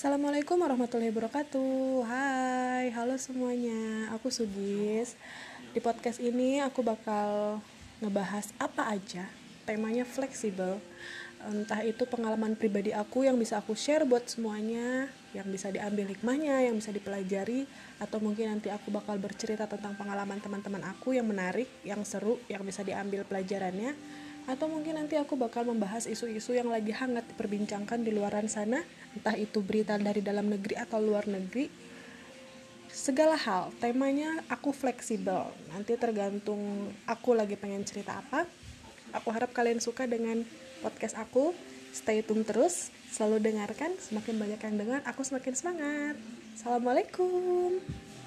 Assalamualaikum warahmatullahi wabarakatuh. Hai, halo semuanya. Aku Sugis. Di podcast ini aku bakal ngebahas apa aja. Temanya fleksibel. Entah itu pengalaman pribadi aku yang bisa aku share buat semuanya Yang bisa diambil hikmahnya, yang bisa dipelajari Atau mungkin nanti aku bakal bercerita tentang pengalaman teman-teman aku yang menarik, yang seru, yang bisa diambil pelajarannya atau mungkin nanti aku bakal membahas isu-isu yang lagi hangat diperbincangkan di luaran sana, entah itu berita dari dalam negeri atau luar negeri. Segala hal, temanya aku fleksibel. Nanti tergantung aku lagi pengen cerita apa. Aku harap kalian suka dengan podcast aku. Stay tune terus, selalu dengarkan. Semakin banyak yang dengar, aku semakin semangat. Assalamualaikum.